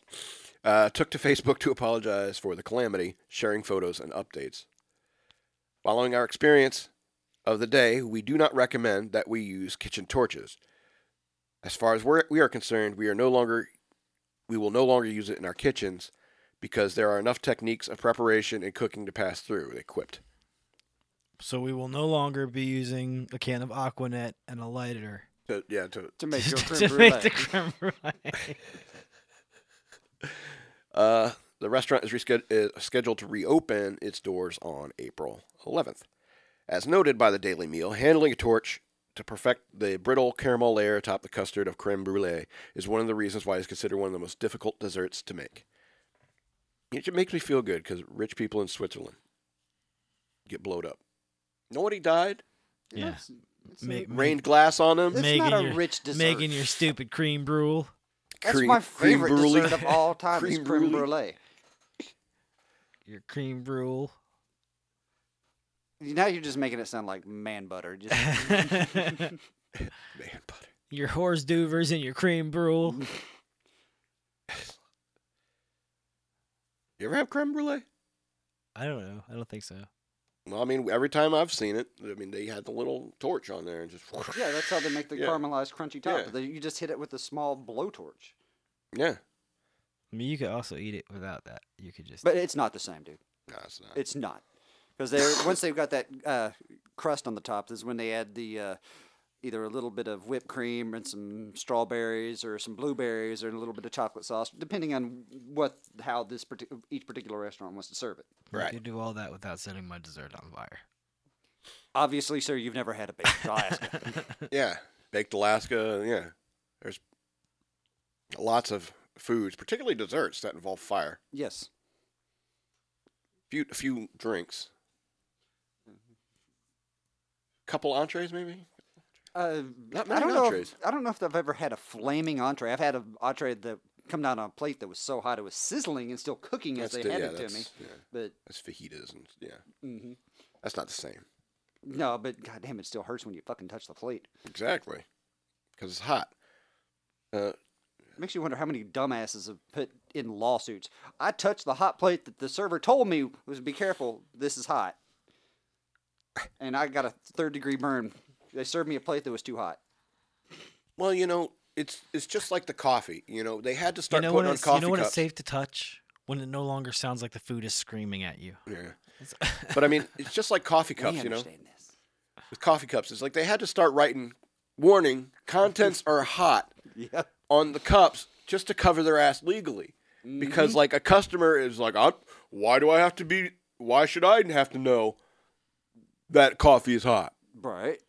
uh, took to Facebook to apologize for the calamity, sharing photos and updates. Following our experience of the day, we do not recommend that we use kitchen torches. As far as we're, we are concerned, we are no longer we will no longer use it in our kitchens because there are enough techniques of preparation and cooking to pass through, they quipped. So we will no longer be using a can of Aquanet and a lighter To, yeah, to, To make your creme to make the creme brulee. Uh, the restaurant is resched- is scheduled to reopen its doors on April 11th. As noted by the Daily Meal, handling a torch to perfect the brittle caramel layer atop the custard of creme brulee is one of the reasons why it's considered one of the most difficult desserts to make. It makes me feel good because rich people in Switzerland get blowed up. Nobody died. Yeah. That's- it's a- Make- Rained glass on them. It's making not a your, rich dessert. Making your stupid cream brulee. That's cream- my cream favorite brulee. dessert of all time. Cream is creme brulee. brulee. Your cream brulee. Now you're just making it sound like man butter. Just Man butter. your horse duvers and your cream brulee. You ever have creme brulee? I don't know. I don't think so. Well, I mean, every time I've seen it, I mean, they had the little torch on there and just. yeah, that's how they make the Yeah. caramelized crunchy top. Yeah. They- You just hit it with a small blowtorch. Yeah. I mean, you could also eat it without that. You could just. But it's not the same, dude. No, it's not. It's not. Because they once they've got that uh, crust on the top, is when they add the uh, either a little bit of whipped cream and some strawberries or some blueberries or a little bit of chocolate sauce, depending on what how this parti- each particular restaurant wants to serve it. You Right. could do all that without setting my dessert on fire. Obviously, sir, you've never had a baked Alaska. Yeah. Baked Alaska. Yeah. There's lots of foods, particularly desserts, that involve fire. yes. Few, a few drinks. Mm-hmm. Couple entrees, maybe? Uh, Not I many don't know. entrees. If, I don't know if I've ever had a flaming entree. I've had an entree that come down on a plate that was so hot it was sizzling and still cooking as they had yeah, it to me. that's- Yeah. But That's fajitas and yeah. mhm. That's not the same. no, but goddamn, it still hurts when you fucking touch the plate. Exactly. Because it's hot. Uh, Makes you wonder how many dumbasses have put in lawsuits. I touched the hot plate that the server told me was be careful, this is hot. And I got a third degree burn. They served me a plate that was too hot. well, you know, it's it's just like the coffee. You know, they had to You start know when putting on coffee you know when cups. it's safe to touch when it no longer sounds like the food is screaming at you. Yeah. But I mean, it's just like coffee We cups, you know. this. With coffee cups, it's like they had to start writing warning, contents are hot Yeah. on the cups just to cover their ass legally. Mm-hmm. Because like a customer is like, I'm, why do I have to be? Why should I have to know that coffee is hot? Right.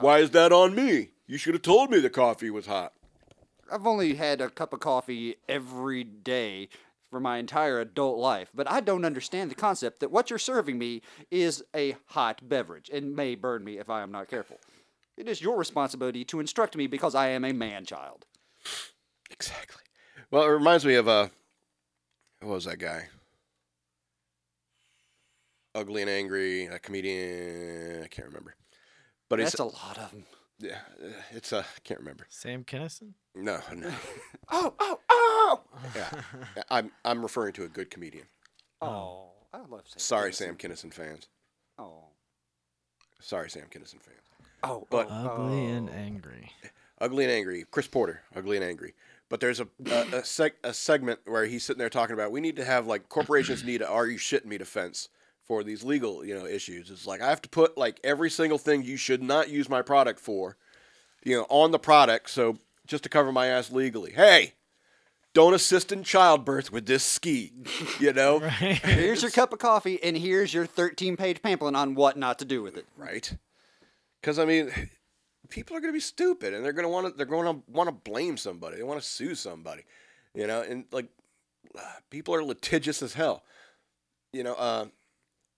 Why is that on me? You should have told me the coffee was hot. I've only had a cup of coffee every day for my entire adult life, but I don't understand the concept that what you're serving me is a hot beverage and may burn me if I am not careful. It is your responsibility to instruct me because I am a man child. Exactly. Well, it reminds me of uh, what was that guy? Ugly and angry, a comedian. I can't remember. But That's he's a lot of them. Yeah, uh, it's uh, I can't remember. Sam Kinison. No, no. oh, oh, oh. Yeah, I'm I'm referring to a good comedian. Oh, I love Sam. Sorry, Kinison. Sam Kinison fans. Oh. Sorry, Sam Kinison fans. Oh, But- oh, Ugly and oh. angry. Ugly and angry. Chris Porter, ugly and angry. But there's a a, a, seg- a segment where he's sitting there talking about we need to have like corporations need a are you shitting me defense for these legal you know issues. It's like I have to put like every single thing you should not use my product for, you know, on the product. So just to cover my ass legally. Hey, don't assist in childbirth with this ski. You know, Right. Here's your cup of coffee, and here's your 13-page pamphlet on what not to do with it. right? Because I mean, people are going to be stupid, and they're going to want to they're going to want to blame somebody. They want to sue somebody, you know. And like, people are litigious as hell. You know, uh,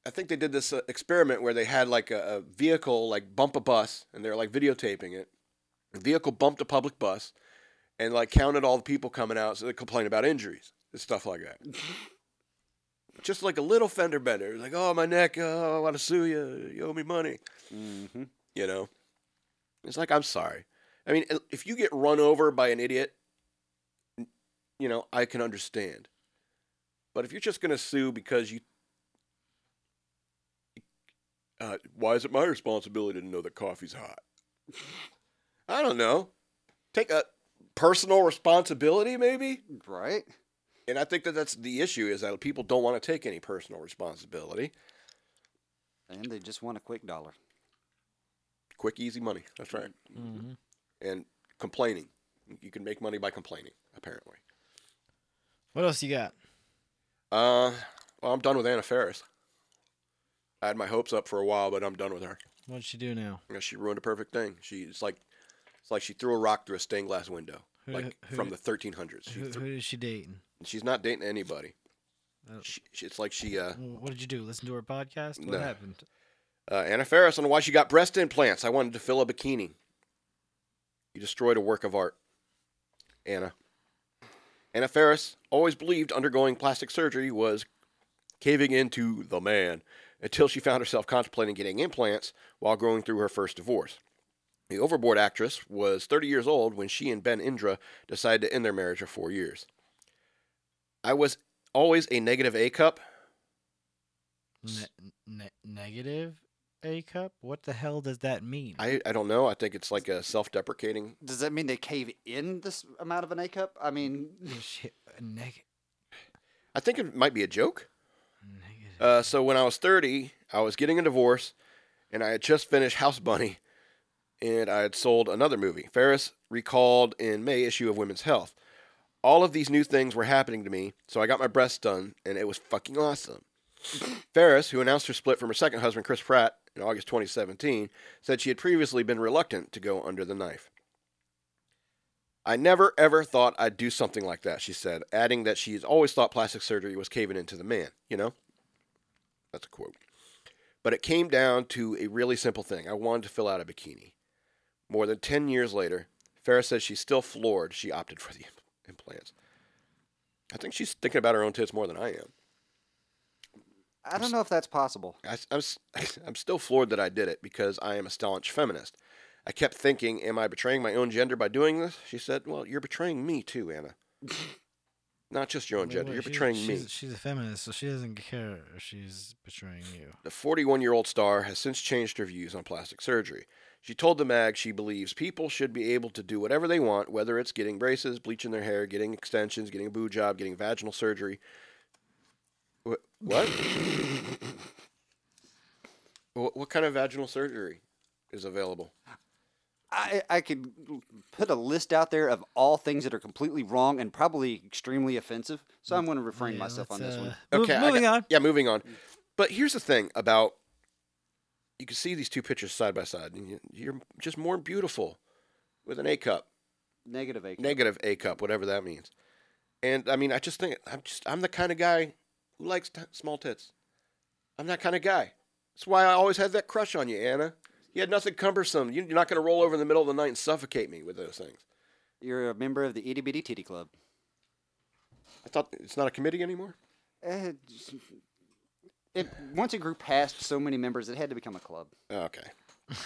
I think they did this uh, experiment where they had like a, a vehicle like bump a bus, and they're like videotaping it. The vehicle bumped a public bus, and like counted all the people coming out, so they complain about injuries and stuff like that. Just like a little fender bender, like, oh my neck, oh, I want to sue you, you owe me money. Mm-hmm. you know? It's like i'm sorry. I mean if you get run over by an idiot you know i can understand. But if you're just going to sue because you uh, why is it my responsibility to know that coffee's hot i don't know take a personal responsibility maybe Right? and i think that that's the issue is that people don't want to take any personal responsibility And they just want a quick dollar. quick easy money that's right hmm and complaining. You can make money by complaining, apparently. What else you got? Uh, well, I'm done with Anna Faris. I had my hopes up for a while, but I'm done with her. What'd she do now? You know, she ruined a perfect thing. She it's like it's like she threw a rock through a stained glass window, Who- like who- from the 1300s. She Who, threw, who is she dating? she's not dating anybody. Oh. She, she, it's like she uh, What did you do? Listen to her podcast? What No. happened? uh Anna Faris on why she got breast implants. I wanted to fill a bikini. You destroyed a work of art, Anna. Anna Faris always believed undergoing plastic surgery was caving into the man until she found herself contemplating getting implants while going through her first divorce. The Overboard actress was 30 years old when she and Ben Indra decided to end their marriage of four years. I was always a negative A cup. Ne- ne- negative A cup? What the hell does that mean? I, I don't know. I think it's like a self deprecating. Does that mean they cave in this amount of an A cup? I mean, Shit, A neg- I think it might be a joke. Uh, so when I was 30, I was getting a divorce, and I had just finished House Bunny, and I had sold another movie. Faris recalled in May issue of Women's Health. All of these new things were happening to me, so I got my breasts done, and it was fucking awesome. Faris, who announced her split from her second husband, Chris Pratt, in August 2017, said she had previously been reluctant to go under the knife. I never ever thought I'd do something like that, she said, adding that she has always thought plastic surgery was caving into the man, you know? That's a quote. But it came down to a really simple thing. I wanted to fill out a bikini. More than 10 years later, Farrah says she's still floored she opted for the implants. I think she's thinking about her own tits more than I am. I don't know if that's possible. I, I'm, I'm still floored that I did it because I am a staunch feminist. I kept thinking, am I betraying my own gender by doing this? She said, well, you're betraying me too, Anna. Not just your own Wait, gender, you're betraying she's, me. She's a feminist, so she doesn't care if she's betraying you. The 41 year old star has since changed her views on plastic surgery. She told the mag she believes people should be able to do whatever they want, whether it's getting braces, bleaching their hair, getting extensions, getting a boob job, getting vaginal surgery. Wh- What? what? What kind of vaginal surgery is available? I, I could put a list out there of all things that are completely wrong and probably extremely offensive. So I'm going to refrain Yeah, myself on this one. uh, move- Okay, I moving got- on. Yeah, moving on. But here's the thing about you can see these two pictures side by side. and you- You're just more beautiful with an A cup. Negative A. cup. negative A cup, whatever that means. And I mean, I just think I'm just I'm the kind of guy who likes t- small tits. I'm that kind of guy. That's why I always had that crush on you, Anna. You had nothing cumbersome. You- You're not going to roll over in the middle of the night and suffocate me with those things. You're a member of the itty bitty titty club. I thought it's not a committee anymore. Eh, it once it grew past so many members, it had to become a club. Oh, okay.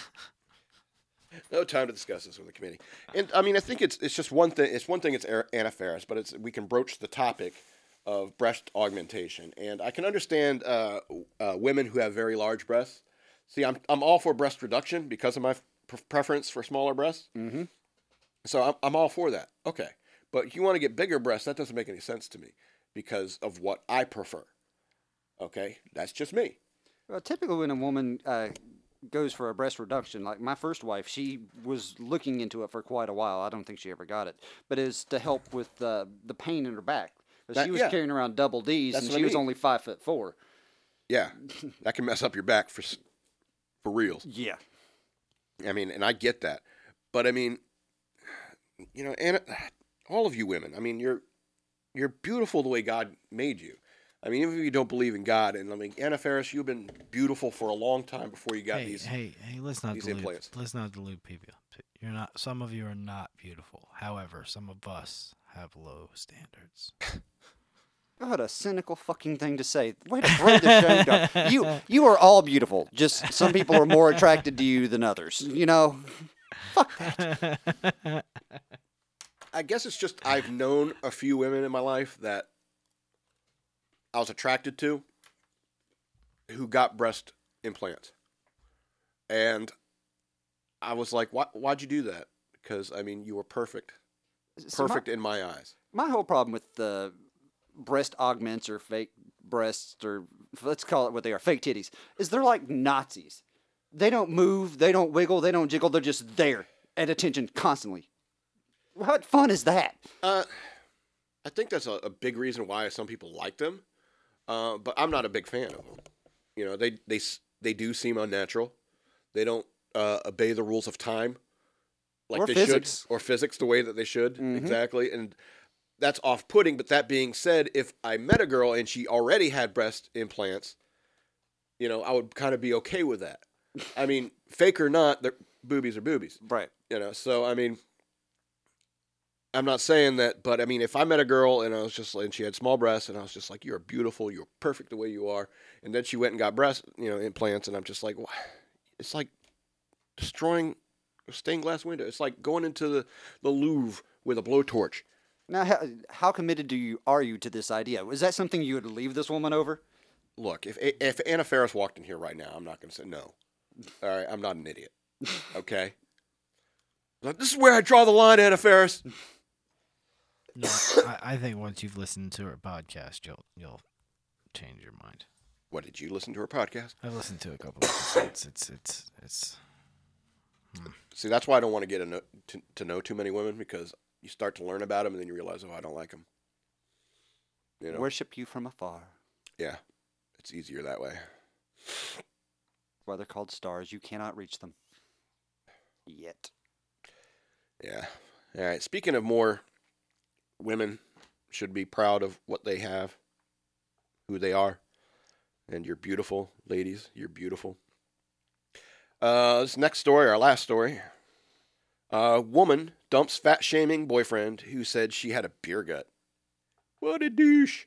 No time to discuss this with the committee. And I mean, I think it's it's just one thing. It's one thing. It's Faris, but it's we can broach the topic of breast augmentation, and I can understand uh, uh, women who have very large breasts. See, I'm I'm all for breast reduction because of my pre- preference for smaller breasts. Mm-hmm. So I'm I'm all for that. Okay, but if you want to get bigger breasts, that doesn't make any sense to me because of what I prefer. Okay, that's just me. Well, typically when a woman uh, goes for a breast reduction, like my first wife, she was looking into it for quite a while. I don't think she ever got it, but it's to help with uh, the pain in her back. That- she was yeah. carrying around double D's, That's and what I she was only five foot four. Yeah, that can mess up your back for for reals. Yeah. I mean, and I get that, but I mean, you know, and all of you women, I mean, you're you're beautiful the way God made you. I mean, even if you don't believe in God, and I mean, Anna Faris, you've been beautiful for a long time before you got hey, these. hey, hey, let's not these delude. implants. Let's not delude people. You're not. Some of you are not beautiful. However, some of us have low standards. What a cynical fucking thing to say. Way to bring the show down. You you are all beautiful. Just some people are more attracted to you than others. You know. Fuck that. I guess it's just I've known a few women in my life that I was attracted to who got breast implants. And I was like, Why, why'd you do that? Because, I mean, you were perfect. So my- Perfect in my eyes. my whole problem with the breast augments or fake breasts or let's call it what they are fake titties is they're like nazis they don't move they don't wiggle they don't jiggle they're just there at attention constantly what fun is that Uh, I think that's a, a big reason why some people like them. Uh, but I'm not a big fan of them. You know, they they they do seem unnatural. They don't uh, obey the rules of time like Or they physics. should, or physics the way that they should. Mhm. Exactly. And that's off putting. But that being said, if I met a girl and she already had breast implants, you know, I would kind of be okay with that. I mean, fake or not, they're- boobies are boobies right you know so i mean i'm not saying that but i mean if i met a girl and i was just and she had small breasts and i was just like you're beautiful you're perfect the way you are and then she went and got breast you know implants and i'm just like "Wha- it's like destroying a stained glass window it's like going into the, the louvre with a blowtorch now how, how committed do you are you to this idea is that something you would leave this woman over look if if anna Faris walked in here right now i'm not going to say no all right i'm not an idiot okay like, this is where i draw the line anna Faris. No, I, I think once you've listened to her podcast, you'll you'll change your mind. what did you listen to her podcast I've listened to a couple of episodes. It's it's it's. Hmm. See, that's why I don't want to get to know, to, to know too many women because you start to learn about them and then you realize, oh, I don't like them. You know, worship you from afar yeah, it's easier that way. why they're called stars you cannot reach them yet Yeah. All right. Speaking of more, women should be proud of what they have, who they are, and you're beautiful, ladies. You're beautiful. Uh, this next story, our last story. A woman dumps fat shaming boyfriend who said she had a beer gut. What a douche.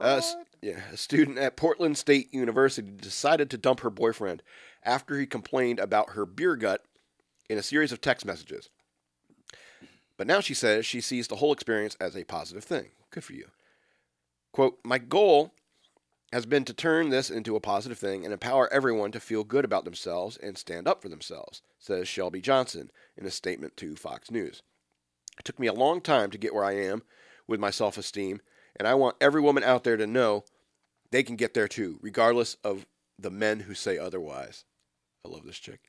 Uh, yeah, a student at Portland State University decided to dump her boyfriend after he complained about her beer gut in a series of text messages. But now she says she sees the whole experience as a positive thing. Good for you. Quote, My goal has been to turn this into a positive thing and empower everyone to feel good about themselves and stand up for themselves, says Shelby Johnson in a statement to Fox News. It took me a long time to get where I am with my self esteem, and I want every woman out there to know they can get there too, regardless of the men who say otherwise. I love this chick.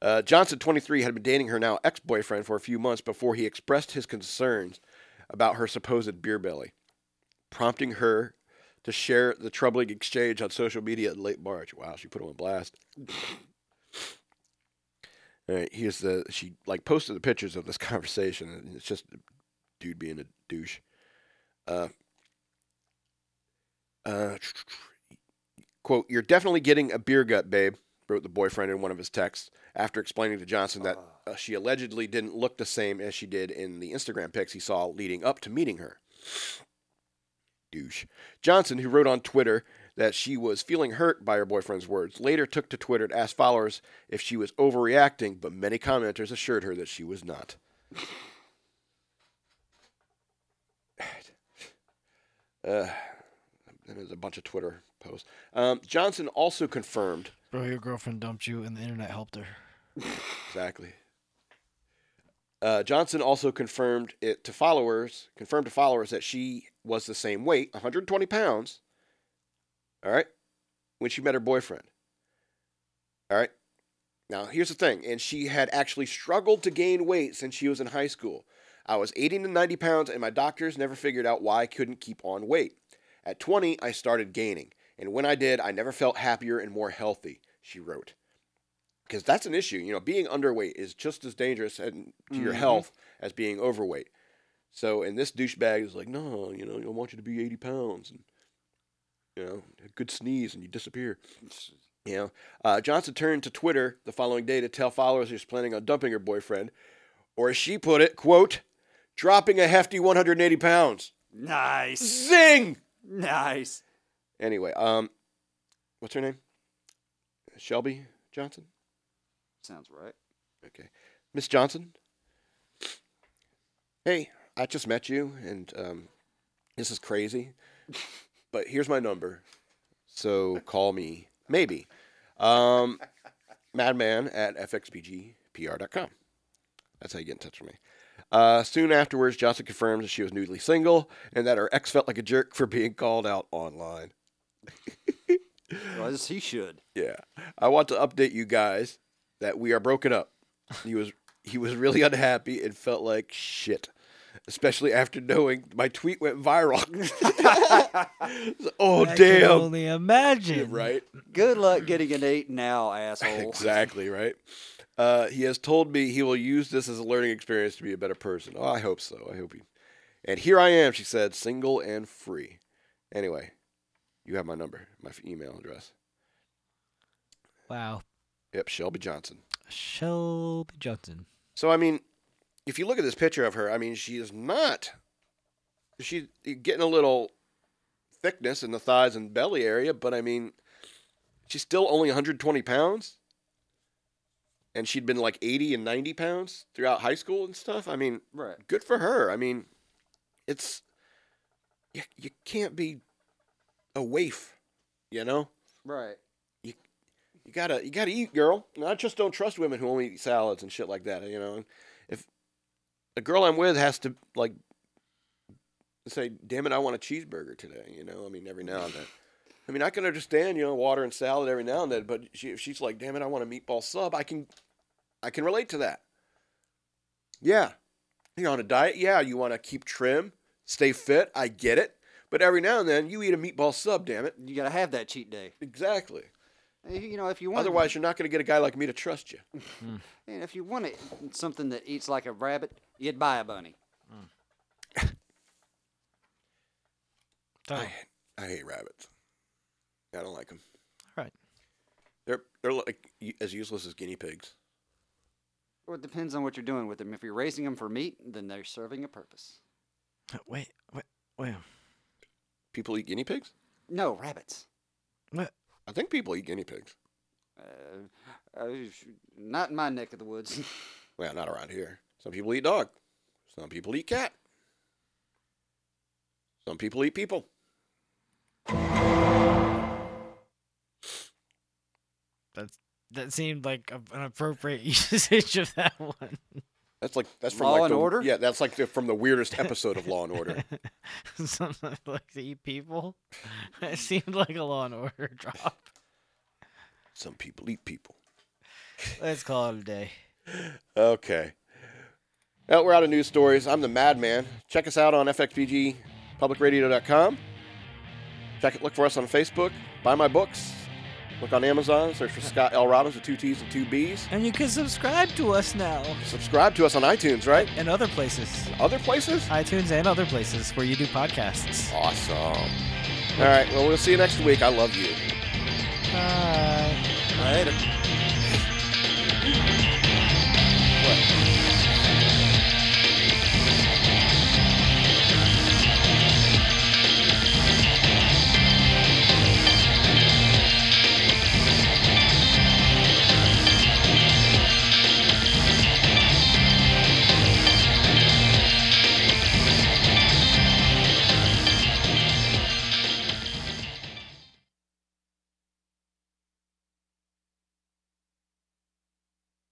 Uh, Johnson, 23, had been dating her now ex boyfriend for a few months before he expressed his concerns about her supposed beer belly, prompting her to share the troubling exchange on social media in late March. Wow, she put him on blast. All right, here's the she like posted the pictures of this conversation, and it's just a dude being a douche. Uh, uh, quote: "You're definitely getting a beer gut, babe," wrote the boyfriend in one of his texts after explaining to Johnson that uh, she allegedly didn't look the same as she did in the Instagram pics he saw leading up to meeting her. Douche. Johnson, who wrote on Twitter that she was feeling hurt by her boyfriend's words. Later took to Twitter to ask followers if she was overreacting, but many commenters assured her that she was not. Uh, there's a bunch of Twitter posts. Um, Johnson also confirmed Bro, your girlfriend dumped you and the internet helped her. exactly. Uh, Johnson also confirmed it to followers, confirmed to followers that she was the same weight, 120 pounds. All right, when she met her boyfriend. All right. Now here's the thing, and she had actually struggled to gain weight since she was in high school. I was 80 to 90 pounds, and my doctors never figured out why I couldn't keep on weight. At 20, I started gaining, and when I did, I never felt happier and more healthy. She wrote because that's an issue. You know, being underweight is just as dangerous and to your Mhm. health as being overweight. So, and this douchebag is like, no, you know, I want you to be 80 pounds and, you know, a good sneeze and you disappear. You know, uh, Johnson turned to Twitter the following day to tell followers she was planning on dumping her boyfriend, or as she put it, quote, dropping a hefty 180 pounds. Nice. Zing! Nice. Anyway, um, what's her name? Shelby Johnson? Sounds right. Okay. Miss Johnson? Hey, I just met you, and um, this is crazy, but here's my number. So call me, maybe. Um, madman at fxbgpr.com. That's how you get in touch with me. Uh, soon afterwards, Johnson confirms that she was newly single and that her ex felt like a jerk for being called out online. Well, as he should. Yeah. I want to update you guys that we are broken up. He was he was really unhappy and felt like shit. Especially after knowing my tweet went viral. oh I can damn. only imagine. Right? Good luck getting an eight now, asshole. exactly, right? Uh, he has told me he will use this as a learning experience to be a better person. Oh, I hope so. I hope he. And here I am, she said, single and free. Anyway, you have my number, my email address. Wow. Yep, Shelby Johnson. Shelby Johnson. So I mean, if you look at this picture of her, I mean, she is not. She's getting a little thickness in the thighs and belly area, but I mean, she's still only 120 pounds, and she'd been like 80 and 90 pounds throughout high school and stuff. I mean, Right. good for her. I mean, it's you, you can't be a waif, you know. Right. You gotta you gotta eat, girl. And I just don't trust women who only eat salads and shit like that. You know, if the girl I'm with has to like say, "Damn it, I want a cheeseburger today," you know, I mean, every now and then. I mean, I can understand, you know, water and salad every now and then, but she, if she's like, "Damn it, I want a meatball sub," I can, I can relate to that. Yeah, you're on a diet. Yeah, you want to keep trim, stay fit. I get it. But every now and then, you eat a meatball sub. Damn it. You got to have that cheat day. Exactly. You know, if you want Otherwise, you're not going to get a guy like me to trust you. Hmm. and if you want something that eats like a rabbit, you'd buy a bunny. Hmm. So, I, I hate rabbits. I don't like them. All right. They're they're like as useless as guinea pigs. Well, it depends on what you're doing with them. If you're raising them for meat, then they're serving a purpose. Uh, wait, wait, wait. People eat guinea pigs. No, rabbits. What? I think people eat guinea pigs. Uh, uh, not in my neck of the woods. Well, not around here. Some people eat dog. Some people eat cat. Some people eat people. That's that seemed like a, an appropriate usage of that one. That's like that's from Law like and the, Order? Yeah, that's like the, from the weirdest episode of Law and Order. Something like to eat people. It seemed like a Law and Order drop. Some people eat people. Let's call it a day. Okay. Well, we're out of news stories. I'm the Madman. Check us out on fxbgpublicradio.com. Check it. Look for us on Facebook. Buy my books. Look on Amazon. Search for Scott L. Robbins with two T's and two B's. And you can subscribe to us now Subscribe to us on iTunes, right? and other places. Other places? iTunes and other places where you do podcasts. Awesome. All right. Well, we'll see you next week. I love you. Bye. Later.